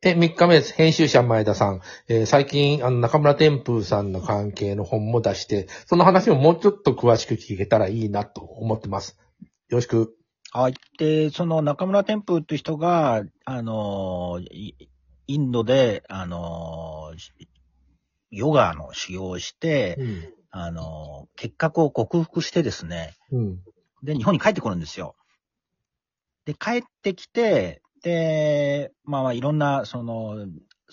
え、3日目です。編集者前田さん。えー最近、あの、中村天風さんの関係の本も出して、その話ももうちょっと詳しく聞けたらいいなと思ってます。よろしく。はい。で、その中村天風っていう人が、あの、いインドで、あの、ヨガの修行をして、うん。あの、結核を克服してですね、うん。で、日本に帰ってくるんですよ。で、帰ってきて、で、まあまあいろんな、その、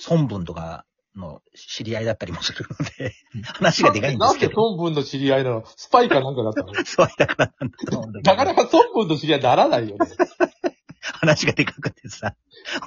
孫文とかの知り合いだったりもするので、話がでかいんですけなんでど。孫文の知り合いなのスパイかなんかだったの？そうだからなんだと思うんだけどなかなか孫文の知り合いにならないよね。話がでかくてさ。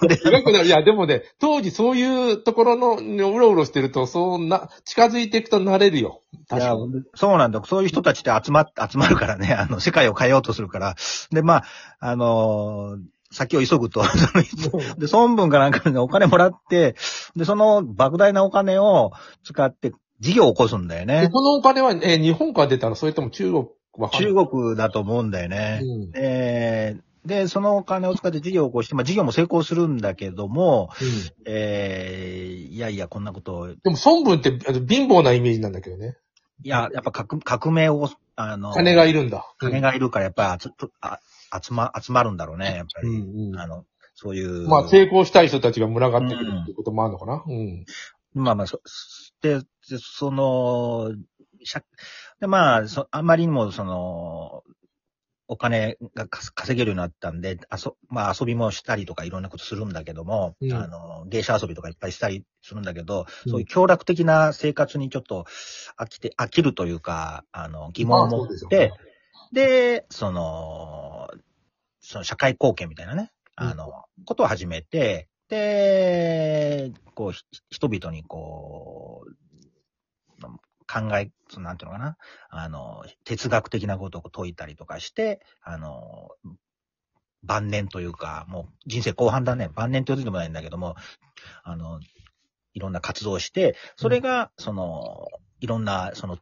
で、すごくないいや、でもね、当時そういうところの、うろうろしてると、そうな、近づいていくとなれるよ。確かに。そうなんだ。そういう人たちって集まっ、集まるからね、あの、世界を変えようとするから。で、まあ、あのー先を急ぐと、で、孫文かなんかでお金もらって、で、その莫大なお金を使って事業を起こすんだよでね。このお金は、えー日本から出たのそれとも中国わかんない？中国だと思うんだよね。うん。で、で、そのお金を使って事業を起こして、まあ事業も成功するんだけども、うんえー、いやいや、こんなことを、いでも孫文って貧乏なイメージなんだけどね。や、やっぱ革革命を、あの、金がいるんだ。金がいるから、やっぱり集あ集ま、集まるんだろうね、やっぱうり。んうん。あの、そういう。まあ、成功したい人たちが群がってくるっていうこともあるのかな？うん。まあまあ、そ、で、でその、しゃで、まあ、そあまりにも、その、お金がか稼げるようになったんで、あそ、まあ遊びもしたりとかいろんなことするんだけども、うんあの、芸者遊びとかいっぱいしたりするんだけど、うんそういう強楽的な生活にちょっと飽きて、飽きるというか、あの、疑問を持って、で、その、その社会貢献みたいなね、あの、ことを始めて、で、こう、ひ人々にこう、考え、そのなんていうのかな、あの、哲学的なことを説いたりとかして、あの、晩年というか、もう人生後半だね、晩年というでもないんだけども、あの、いろんな活動をして、それが、その、いろんな、その、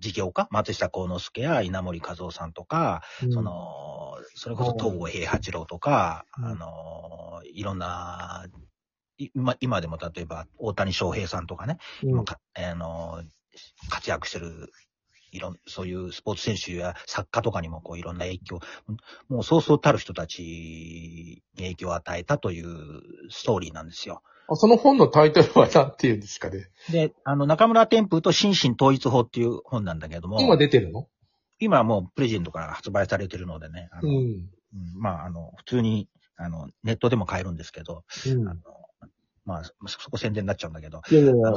事業家、松下幸之助や稲森和夫さんとか、そ、の、それこそ東郷平八郎とか、うん。あの、いろんな、い今今でも例えば大谷翔平さんとかね、うん。今かあの、活躍してる、いろん、そういうスポーツ選手や作家とかにもこういろんな影響、もうそうそうたる人たちに影響を与えたというストーリーなんですよ。あその本のタイトルは何て言うんですかね？で、あの、中村天風と心身統一法っていう本なんだけども、今出てるの？今はもうプレゼントから発売されてるのでね、あのうん。うんまあ、あの、普通に、あの、ネットでも買えるんですけど、うんあの、まあ、そそこ宣伝になっちゃうんだけど、いやいやいや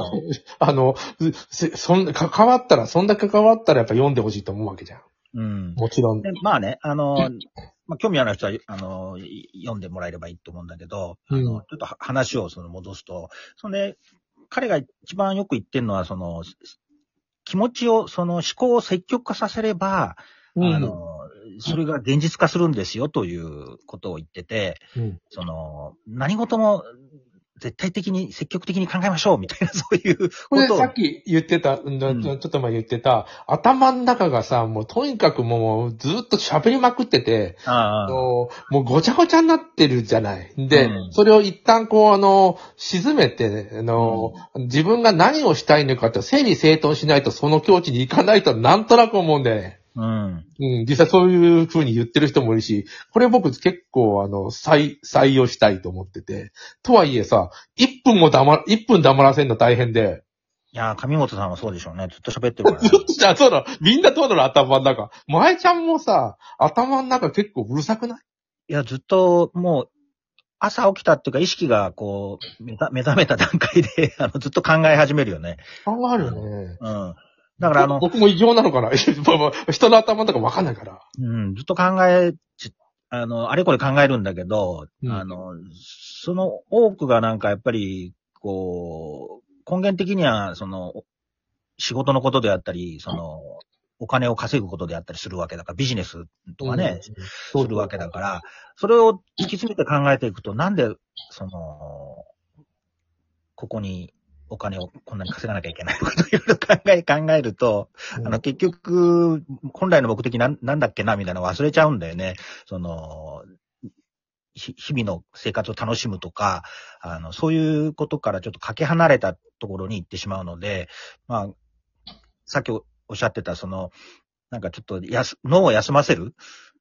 あの そんな、関わったら、そんだけ関わったらやっぱ読んでほしいと思うわけじゃん。うん。もちろん。でまあね、あの、まあ、興味ある人は、あの、い読んでもらえればいいと思うんだけど、あの、うん。ちょっとは話をその戻すと、そ彼が一番よく言ってるのは、その、気持ちを、その思考を積極化させれば、あの、それが現実化するんですよということを言ってて、うん。その、何事も絶対的に積極的に考えましょうみたいな、そういうここと。をれさっき言ってた、うんうん。ちょっと前言ってた、頭の中がさ、もうとにかくもうずっと喋りまくってて、あのもうごちゃごちゃになってるじゃない。で、うん。それを一旦こう、あの、沈めて、あの、自分が何をしたいのかって整理整頓しないとその境地に行かないとなんとなく思うんだよね。うん。うん、実際そういう風に言ってる人もいるし、これ僕結構あの、採、採用したいと思ってて。とはいえさ、1分も黙、1分黙らせるの大変で。いやー、上本さんはそうでしょうね。ずっと喋ってるから、ね ず。っとじゃあ、そうだ、みんなどうだろう、頭の中。前ちゃんもさ、頭の中結構うるさくない？いや、ずっと、もう、朝起きたっていうか、意識がこう、目覚目覚めた段階で、あの、ずっと考え始めるよね。考えるよね。うん。だから、あの、僕も異常なのかな？人の頭の中わかんないから。うん、ずっと考えち、あの、あれこれ考えるんだけど、うん。あの、その多くがなんかやっぱり、こう、根源的には、その、仕事のことであったり、その、お金を稼ぐことであったりするわけだから、ビジネスとかね、うん、するわけだから、それを突き詰めて考えていくと、なんで、その、ここにお金をこんなに稼がなきゃいけないのかといろいろ考え、考えると、うんあの、結局、本来の目的なんなんだっけな、みたいなの忘れちゃうんだよね。その、ひ日々の生活を楽しむとか、あの、そういうことからちょっとかけ離れたところに行ってしまうので、まあ、さっきおっしゃってた、その、なんかちょっとやす、脳を休ませるうん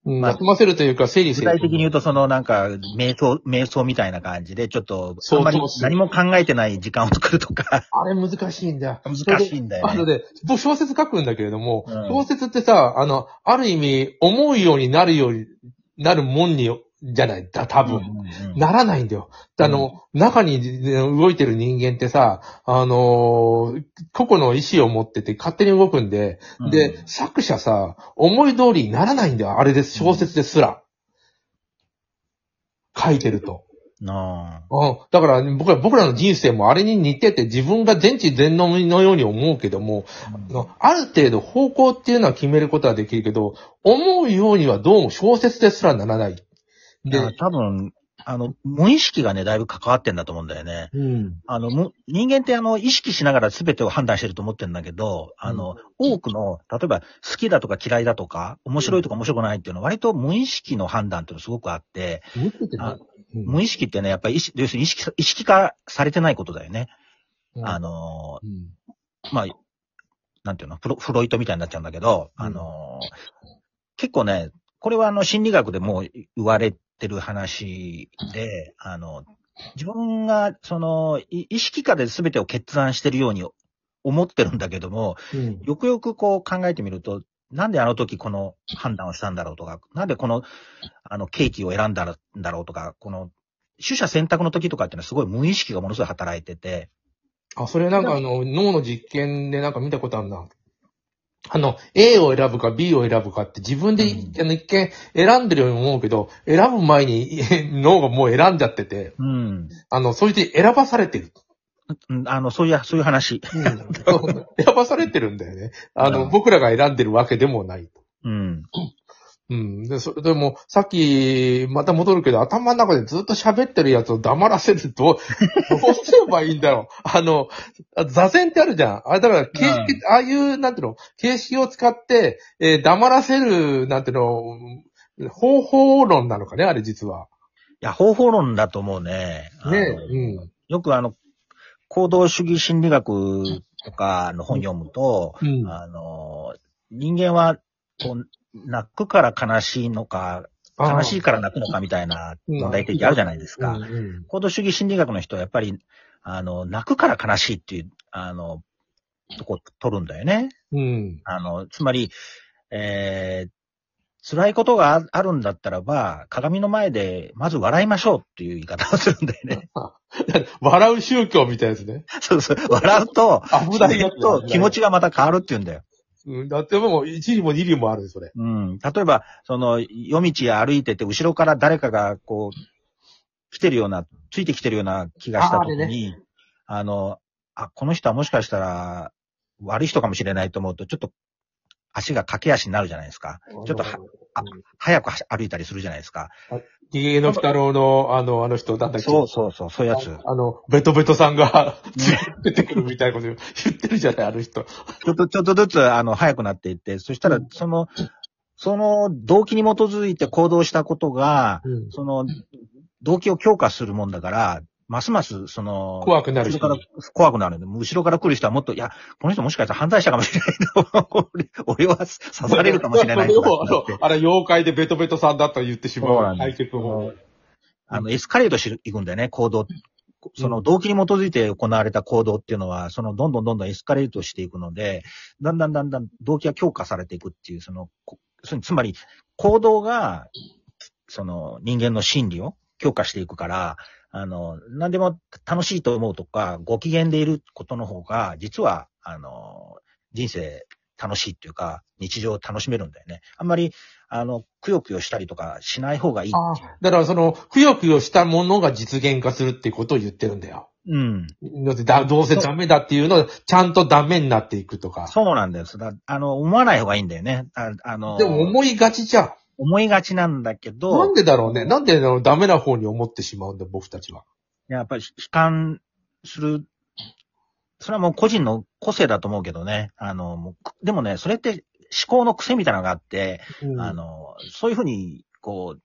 まあ休ませるというか、整理具整頓体的に言うと、そのなんか、瞑想、瞑想みたいな感じで、ちょっと、そうあんまりそうそう何も考えてない時間を作るとか、あれ難しいんだよ。難しいんだよね。あのね、僕小説書くんだけれども、うん小説ってさ、あの、ある意味、思うようになるようになるもんに、じゃない、だ、多分。うんうんうんならないんだよ。あの、中にね動いてる人間ってさ、あのー個々の意思を持ってて勝手に動くんで、で、作者さ、思い通りにならないんだよ。あれです、小説ですら。書いてると。なあうん。だから、僕ら、僕らの人生もあれに似てて、自分が全知全能のように思うけども、あのある程度方向っていうのは決めることはできるけど、思うようにはどうも小説ですらならない。で、多分、あの、無意識がね、だいぶ関わってんだと思うんだよね。うん。あの、む人間ってあの、意識しながら全てを判断してると思ってるんだけど、あの、多くの、例えば好きだとか嫌いだとか、面白いとか面白くないっていうのは割と無意識の判断っていうのすごくあって、無意識あうん。無意識ってね、やっぱり意識、要するに意識、意識化されてないことだよね。うん。あの、うん。まあ、なんていうのフロ、フロイトみたいになっちゃうんだけど、うん。あの、結構ね、これはあの、心理学でも言われてる話で、あの、自分が、その、い意識下で全てを決断してるように思ってるんだけども、うん。よくよくこう考えてみると、なんであの時この判断をしたんだろうとか、なんでこの、あの、ケーキを選んだんだろうとか、この、取捨選択の時とかっていうのはすごい無意識がものすごい働いてて、あ、それなんかあの、脳の実験でなんか見たことあるな。あの、A を選ぶか B を選ぶかって自分で、うんあの一見選んでるように思うけど、選ぶ前に 脳がもう選んじゃってて、うん。あの、それで選ばされてる。うんあの、そういう、そういう話。選ばされてるんだよね。あの、うん僕らが選んでるわけでもない。うん。うん。で、それでも、さっき、また戻るけど、頭の中でずっと喋ってるやつを黙らせると、どうすればいいんだろう。あの、座禅ってあるじゃん。あれだから、形式、ああいう、なんていうの、形式を使って、えー黙らせる、なんていうの、方法論なのかね、あれ実は。いや、方法論だと思うね。ねうん。よくあの、行動主義心理学とかの本読むと、うん。あの、人間は、こう、泣くから悲しいのか、悲しいから泣くのかみたいな問題提起あるじゃないですか。行動主義心理学の人はやっぱり、あの、泣くから悲しいっていう、あの、とこ取るんだよね。うん。あの、つまり、えー、辛いことがああるんだったらば、鏡の前でまず笑いましょうっていう言い方をするんだよね。笑う宗教みたいですね。そうそう。笑うと、危ないと気持ちがまた変わるって言うんだよ。うん。だってもう、一理も二理もある、それ。うん。例えば、その、夜道歩いてて、後ろから誰かが、こう、来てるような、ついてきてるような気がしたときに、あの、あ、この人はもしかしたら、悪い人かもしれないと思うと、ちょっと、足が駆け足になるじゃないですか。ちょっとはあ早く歩いたりするじゃないですか。ゲゲゲの鬼太郎の、あの、あの人、なんだっけ？そうそうそう、そういうやつ。ああの、ベトベトさんが、出てくるみたいなこと言ってるじゃない、あの人。ちょっと、ちょっとずつ、あの、早くなっていって、そしたらうん、その、その動機に基づいて行動したことが、うんその、動機を強化するもんだから、ますます、その、怖くなるし。後ろから、怖くなるんで、後ろから来る人はもっと、いや、この人もしかしたら犯罪者かもしれないと、俺 俺は刺されるかもしれない あれ、妖怪でベトベトさんだと言ってしまう。対決を。あの、エスカレートしていくんだよね、行動。その動機に基づいて行われた行動っていうのは、そのどんどんどんどんエスカレートしていくので、だんだんだんだん動機が強化されていくっていう、その、つまり行動が、その人間の心理を強化していくから、あの、何でも楽しいと思うとか、ご機嫌でいることの方が、実は、あの、人生楽しいっていうか、日常を楽しめるんだよね。あんまり、あの、くよくよしたりとかしない方がいいいう。あだから、その、くよくよしたものが実現化するっていうことを言ってるんだよ。うん。だってだどうせダメだっていうのを、ちゃんとダメになっていくとか。そうなんです。だあの、思わない方がいいんだよね。ああの、でも思いがちじゃん。思いがちなんだけなどん、でだろうね？なんであのダメな方に思ってしまうんだ、僕たちは。やっぱり悲観する、それはもう個人の個性だと思うけどね。あの、もうでもね、それって思考の癖みたいなのがあって、うんあの、そういうふうに、こう、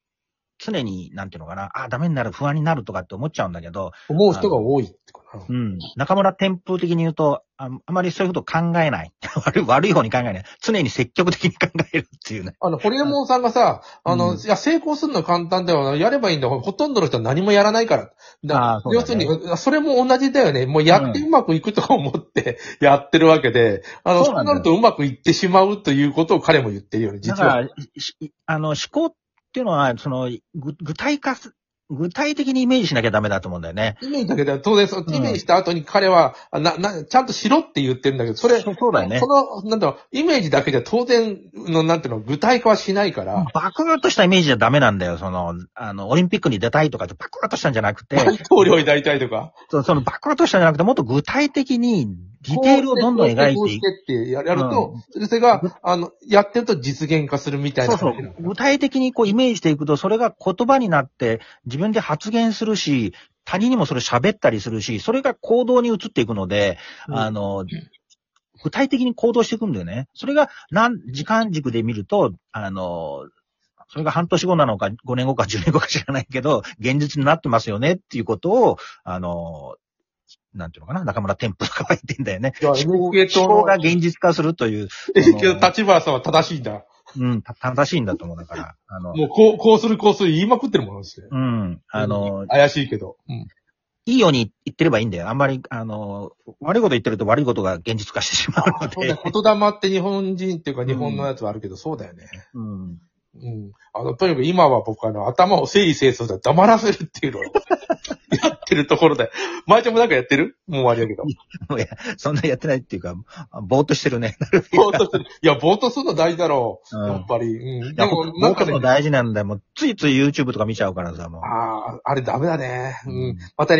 常に、なんていうのかな、あ、ダメになる、不安になるとかって思っちゃうんだけど、思う人が多いってかな。うん。中村天風的に言うと、ああまりそういうこと考えない。悪い、悪い方に考えない。常に積極的に考えるっていうね。あの、ホリエモンさんがさ、あの、うんいや、成功するのは簡単だよ。やればいいんだよ。ほとんどの人は何もやらないから。だあーそうだね要するに、それも同じだよね。もうやってうまくいくとか思ってやってるわけで、あの、そうなるとうまくいってしまうということを彼も言ってるよね、だ実は。から、しあの、思考っていうのは、その、ぐ具体化す、具体的にイメージしなきゃダメだと思うんだよね。イメージだけど、当然、そのイメージした後に彼は、あな、な、ちゃんとしろって言ってるんだけど、それ、そうそうだよねそ。の、なんだろう、イメージだけじゃ当然の、なんていうの、具体化はしないから、バクッとしたイメージじゃダメなんだよ。その、あの、オリンピックに出たいとかってバクッとしたんじゃなくて、大統領になりたいとか、そそのバクッとしたんじゃなくて、もっと具体的にディテールをどんどん描うていく。してってやると、それが、あの、やってると実現化するみたいなそうそう感じなの。具体的にこうイメージしていくと、それが言葉になって自分で発言するし、他人にもそれ喋ったりするし、それが行動に移っていくので、うんあの、具体的に行動していくんだよね。それが、なん、時間軸で見ると、あの、それが半年後なのか、5年後か10年後か知らないけど、現実になってますよねっていうことを、あの、なんていうのかな、中村天風とかは言ってんだよね。いや思考 NHK 党の思考が現実化するという、えけど、立花さんは正しいんだ。うん、た正しいんだと思う。だから、あの、もう、こう、こうする、こうする言いまくってるものですね。うん、あの、怪しいけど。うん。いいように言ってればいいんだよ。あんまり、あの、悪いこと言ってると悪いことが現実化してしまうのでそうだよ。。言霊って日本人っていうか日本のやつはあるけど、そうだよね。うん。うん。あの、とにかく今は僕あの、頭を整理整頓で黙らせるっていうのを やってるところで。前ちゃんもなんかやってる？もう終わりだけど。いや、そんなやってないっていうか、ぼーっとしてるね。ぼーっとする。いや、ぼーっとするの大事だろう。うんやっぱり。うん。でも、僕なんかねも、大事なんだよ。もう、ついつい YouTube とか見ちゃうからさ、もう。ああ、あれダメだね。ううんん。また